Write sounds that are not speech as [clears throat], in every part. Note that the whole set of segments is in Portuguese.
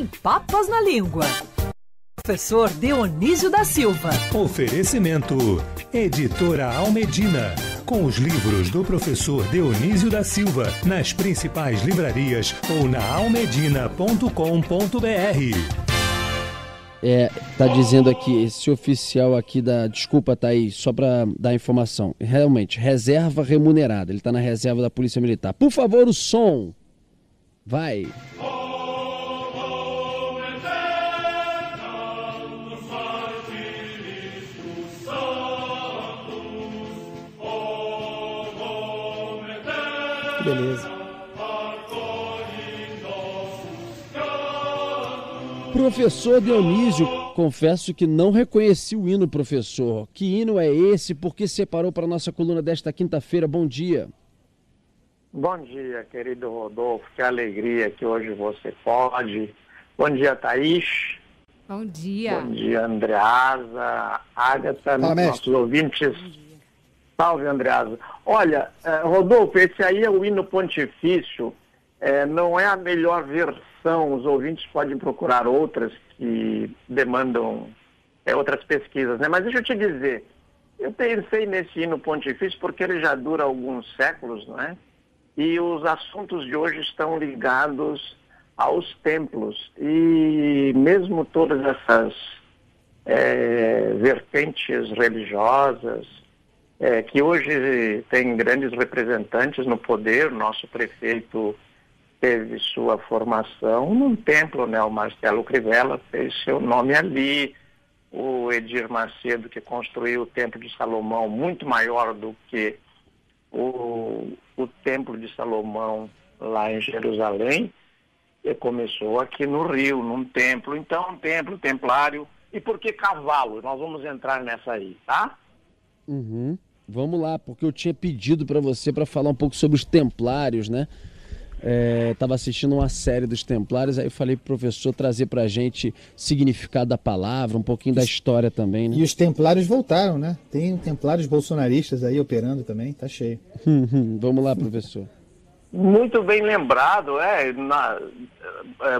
sem papas na língua. Professor Dionísio da Silva. Oferecimento: Editora Almedina. Com os livros do professor Dionísio da Silva nas principais livrarias ou na almedina.com.br. É, tá dizendo aqui, esse oficial aqui da. Desculpa, tá aí, só para dar informação. Realmente, reserva remunerada. Ele tá na reserva da Polícia Militar. Por favor, o som. Vai. Beleza. Professor Dionísio, confesso que não reconheci o hino, professor. Que hino é esse? Por que separou para a nossa coluna desta quinta-feira? Bom dia. Bom dia, querido Rodolfo. Que alegria que hoje você pode. Bom dia, Thaís. Bom dia. Bom dia, Andreasa, Agatha, Fala, nossos ouvintes. Salve, Andreasa. Olha, eh, Rodolfo, esse aí é o hino pontifício. Eh, não é a melhor versão. Os ouvintes podem procurar outras que demandam eh, outras pesquisas, né? Mas deixa eu te dizer, eu pensei nesse hino pontifício porque ele já dura alguns séculos, não é? E os assuntos de hoje estão ligados aos templos. E mesmo todas essas eh, vertentes religiosas, é, que hoje tem grandes representantes no poder. Nosso prefeito teve sua formação num templo, né? O Marcelo Crivella fez seu nome ali. O Edir Macedo, que construiu o Templo de Salomão, muito maior do que o, o Templo de Salomão lá em Jerusalém, e começou aqui no Rio, num templo. Então, um templo templário. E por que cavalo? Nós vamos entrar nessa aí, tá? Uhum. Vamos lá, porque eu tinha pedido para você para falar um pouco sobre os templários, né? É, tava assistindo uma série dos templários, aí eu falei pro professor trazer pra gente significado da palavra, um pouquinho da história também, né? E os templários voltaram, né? Tem templários bolsonaristas aí operando também, tá cheio. Vamos lá, professor. Muito bem lembrado, é, na- é,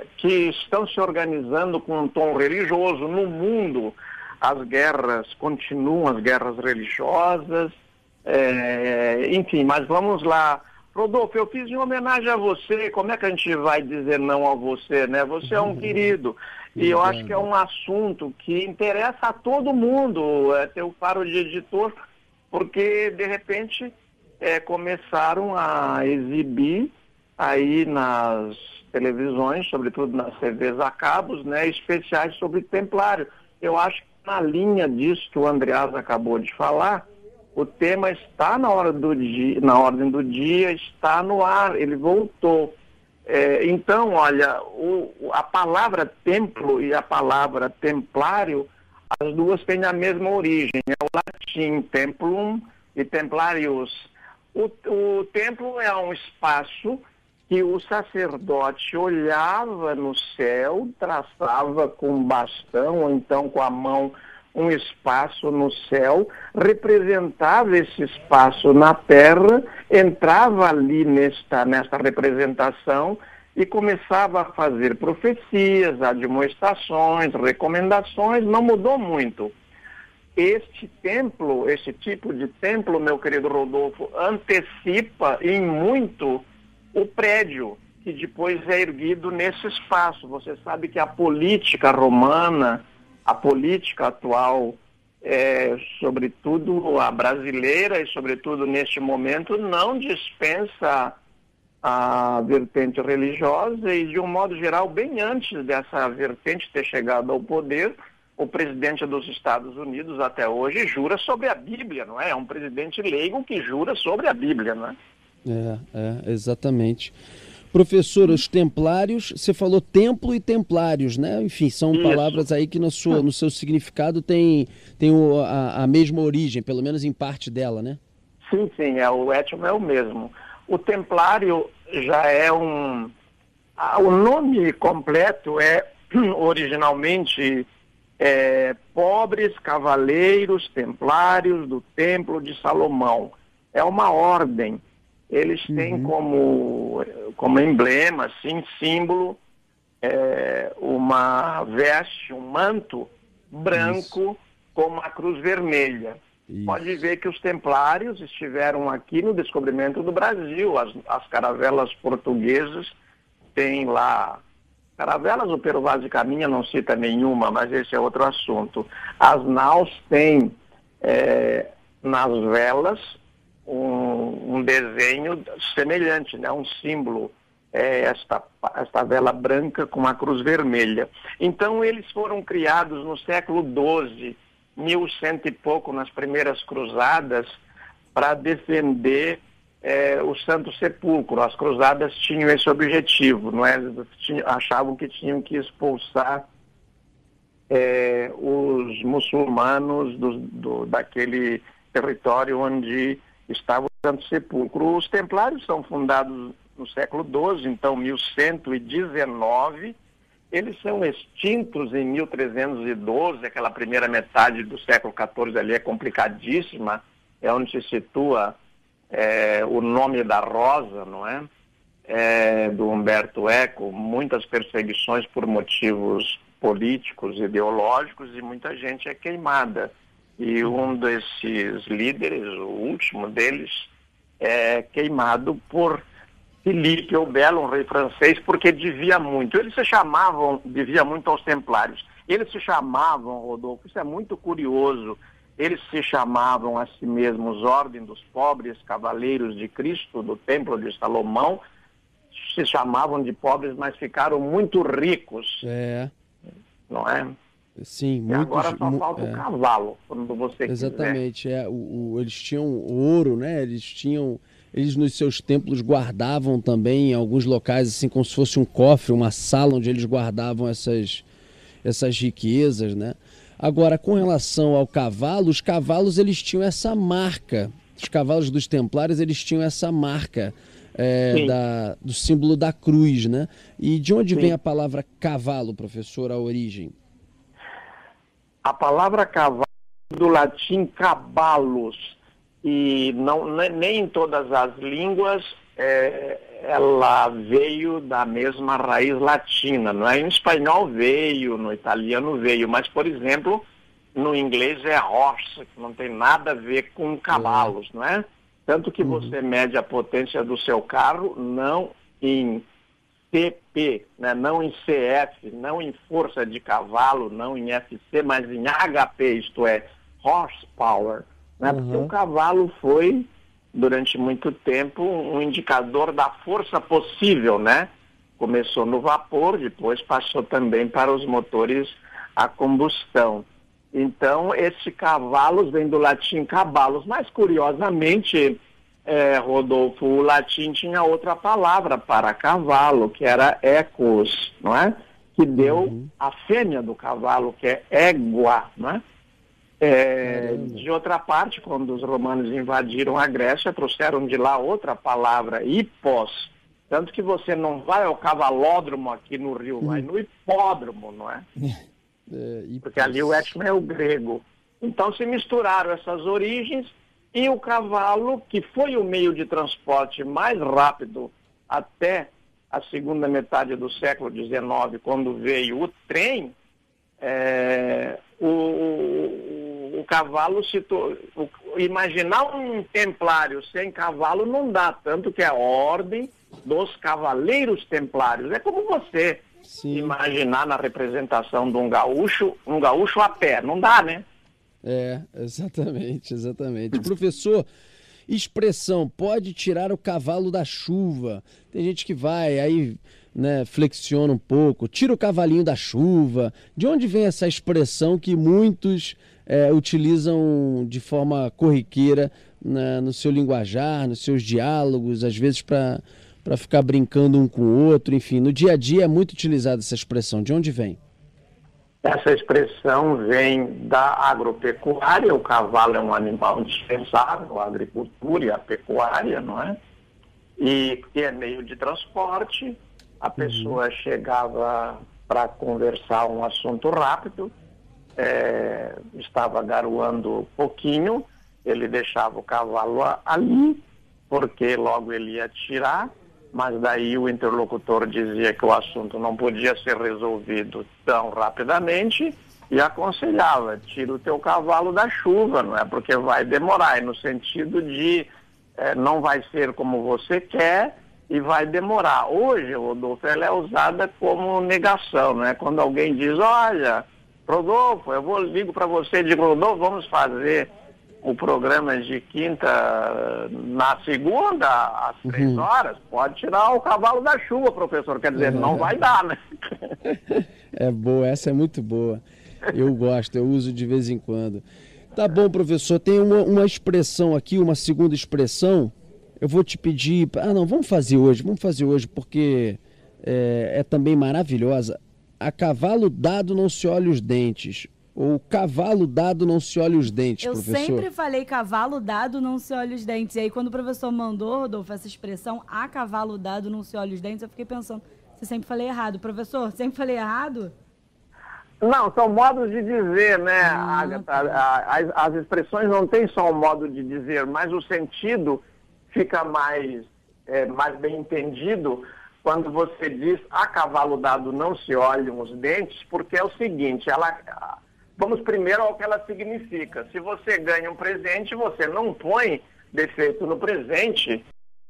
é, que estão se organizando com um tom religioso no mundo. As guerras continuam, as guerras religiosas, é, enfim, mas vamos lá. Rodolfo, eu fiz em homenagem a você, como é que a gente vai dizer não a você, né? Você é um querido. E eu acho que é um assunto que interessa a todo mundo, é, ter o faro de editor, porque de repente é, começaram a exibir aí nas televisões, sobretudo nas TVs a cabos, né, especiais sobre templário. Eu acho que na linha disso que o Andreas acabou de falar, o tema está na, hora do dia, na ordem do dia, está no ar, ele voltou. É, então, olha, o- a palavra templo e a palavra templário, as duas têm a mesma origem. É o latim templum e templarius. O, o templo é um espaço que o sacerdote olhava no céu, traçava com bastão ou então com a mão um espaço no céu, representava esse espaço na terra, entrava ali nesta, nesta representação e começava a fazer profecias, admoestações, recomendações, não mudou muito. Este templo, esse tipo de templo, meu querido Rodolfo, antecipa em muito o prédio que depois é erguido nesse espaço. Você sabe que a política romana, a política atual, é, sobretudo a brasileira e sobretudo neste momento, não dispensa a vertente religiosa e, de um modo geral, bem antes dessa vertente ter chegado ao poder, o presidente dos Estados Unidos até hoje jura sobre a Bíblia, não é? É um presidente leigo que jura sobre a Bíblia, não é? É, é, exatamente. Professor, os templários, você falou templo e templários, né? Enfim, são Isso. palavras aí que no, sua, no seu significado tem, tem o- a, a mesma origem, pelo menos em parte dela, né? Sim, sim, é, o étimo é o mesmo. O templário já é um. ah, o nome completo é [clears throat] originalmente é, Pobres Cavaleiros Templários do Templo de Salomão. É uma ordem. Eles têm como, como emblema, assim, símbolo, é, uma veste, um manto branco Isso. com uma cruz vermelha. Isso. Pode ver que os templários estiveram aqui no descobrimento do Brasil. As, as caravelas portuguesas têm lá. Caravelas, o Pero Vaz de Caminha não cita nenhuma, mas esse é outro assunto. As naus têm é, nas velas um, um, desenho semelhante, né? um símbolo, é, esta, esta vela branca com a cruz vermelha. Então, eles foram criados no século XII 1100 e pouco nas primeiras cruzadas para defender é, o Santo Sepulcro. As cruzadas tinham esse objetivo, não é? Achavam que tinham que expulsar é, os muçulmanos do, do, daquele território onde estava o Santo Sepulcro. Os Templários são fundados no século XII, então 1119 eles são extintos em 1312, aquela primeira metade do século XIV ali é complicadíssima, é onde se situa é, o nome da Rosa, não é? é? Do Humberto Eco, muitas perseguições por motivos políticos, ideológicos e muita gente é queimada. E um desses líderes, o último deles, é queimado por Filipe o Belo, um rei francês, porque devia muito. Eles se chamavam, devia muito aos templários. Eles se chamavam, Rodolfo, isso é muito curioso, eles se chamavam a si mesmos Ordem dos Pobres Cavaleiros de Cristo, do Templo de Salomão, se chamavam de pobres, mas ficaram muito ricos. É. Não é? Sim, muito. E agora só falta é. o cavalo, quando você Exatamente, quiser. é. O, o, eles tinham ouro, né? Eles tinham eles nos seus templos guardavam também em alguns locais, assim como se fosse um cofre, uma sala onde eles guardavam essas, essas riquezas, né? Agora, com relação ao cavalo, os cavalos eles tinham essa marca. Os cavalos dos templários eles tinham essa marca é, da, do símbolo da cruz, né? E de onde Sim. vem a palavra cavalo, professor, a origem? A palavra cavalo do latim cabalos, e não, nem em todas as línguas é, ela veio da mesma raiz latina, não é? Em espanhol veio, no italiano veio, mas, por exemplo, no inglês é horse, que não tem nada a ver com cavalos, não é? Tanto que uhum. você mede a potência do seu carro não em CP, né? não em CF, não em força de cavalo, não em FC, mas em HP, isto é, horsepower né? Uhum. Porque o cavalo foi, durante muito tempo, um indicador da força possível, né? Começou no vapor, depois passou também para os motores a combustão. Então, esse cavalos vem do latim cavalos, mas curiosamente, é, Rodolfo, o latim tinha outra palavra para cavalo, que era ecos, não é? Que deu uhum. a fêmea do cavalo, que é égua, não é? É, de outra parte, quando os romanos invadiram a Grécia, trouxeram de lá outra palavra, hipós. Tanto que você não vai ao cavalódromo aqui no Rio, vai no hipódromo, não é? [laughs] é Porque ali o etno é o grego. Então se misturaram essas origens e o cavalo, que foi o meio de transporte mais rápido até a segunda metade do século XIX, quando veio o trem, é, o, o cavalo se to... o... imaginar um templário sem cavalo não dá, tanto que é a ordem dos cavaleiros templários. É como você Sim. imaginar na representação de um gaúcho, um gaúcho a pé, não dá, né? É, exatamente, exatamente. Professor, expressão pode tirar o cavalo da chuva. Tem gente que vai aí, né, flexiona um pouco, tira o cavalinho da chuva. De onde vem essa expressão que muitos é, utilizam de forma corriqueira na, no seu linguajar, nos seus diálogos, às vezes para ficar brincando um com o outro, enfim, no dia a dia é muito utilizada essa expressão. De onde vem? Essa expressão vem da agropecuária, o cavalo é um animal indispensável, a agricultura e a pecuária, não é? E é meio de transporte, a uhum. pessoa uhum. chegava para conversar um assunto rápido, é, estava garoando pouquinho, ele deixava o cavalo ali, porque logo ele ia tirar, mas daí o interlocutor dizia que o assunto não podia ser resolvido tão rapidamente e aconselhava, tira o teu cavalo da chuva, não é? Porque vai demorar, no sentido de é, não vai ser como você quer e vai demorar. Hoje, Rodolfo, ela é usada como negação, né? Quando alguém diz, olha, Rodolfo, eu vou ligo para você e digo, Rodolfo, vamos fazer o programa de quinta na segunda, às uhum. três horas, pode tirar o cavalo da chuva, professor. Quer dizer, não vai dar, né? [laughs] É boa, essa é muito boa. Eu gosto, eu uso de vez em quando. Tá bom, professor. Tem uma, uma expressão aqui, uma segunda expressão. Eu vou te pedir. Ah, não, vamos fazer hoje, vamos fazer hoje, porque é, é também maravilhosa. A cavalo dado não se olha os dentes. Ou cavalo dado não se olha os dentes, eu professor? Eu sempre falei cavalo dado não se olha os dentes. E aí, quando o professor mandou, Rodolfo, essa expressão, a cavalo dado não se olha os dentes, eu fiquei pensando, você sempre falei errado. Professor, sempre falei errado? Não, são modos de dizer, né, ah, Agatha? Tá. As, as, expressões não têm só um modo de dizer, mas o sentido fica mais, é, mais bem entendido quando você diz a cavalo dado não se olham os dentes, porque é o seguinte, ela. Vamos primeiro ao que ela significa. Se você ganha um presente, você não põe defeito no presente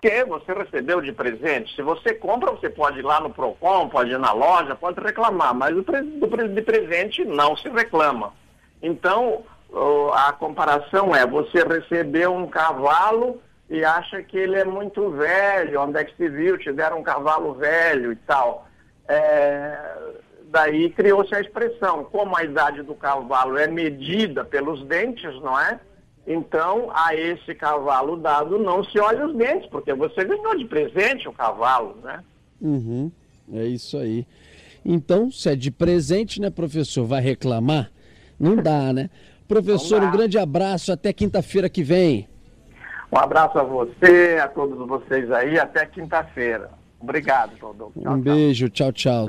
porque você recebeu de presente. Se você compra, você pode ir lá no PROCON, pode ir na loja, pode reclamar, mas do, de presente não se reclama. Então, a comparação é, você recebeu um cavalo e acha que ele é muito velho, onde é que se viu, te deram um cavalo velho e tal. É, daí criou-se a expressão, como a idade do cavalo é medida pelos dentes, não é? Então, a esse cavalo dado não se olha os dentes, porque você ganhou de presente o cavalo, né? Uhum, é isso aí. Então, se é de presente, né, professor, vai reclamar? Não dá, né? Professor, um grande abraço, até quinta-feira que vem. Um abraço a você, a todos vocês aí, até quinta-feira. Obrigado, Rodolfo. um beijo, tchau, tchau.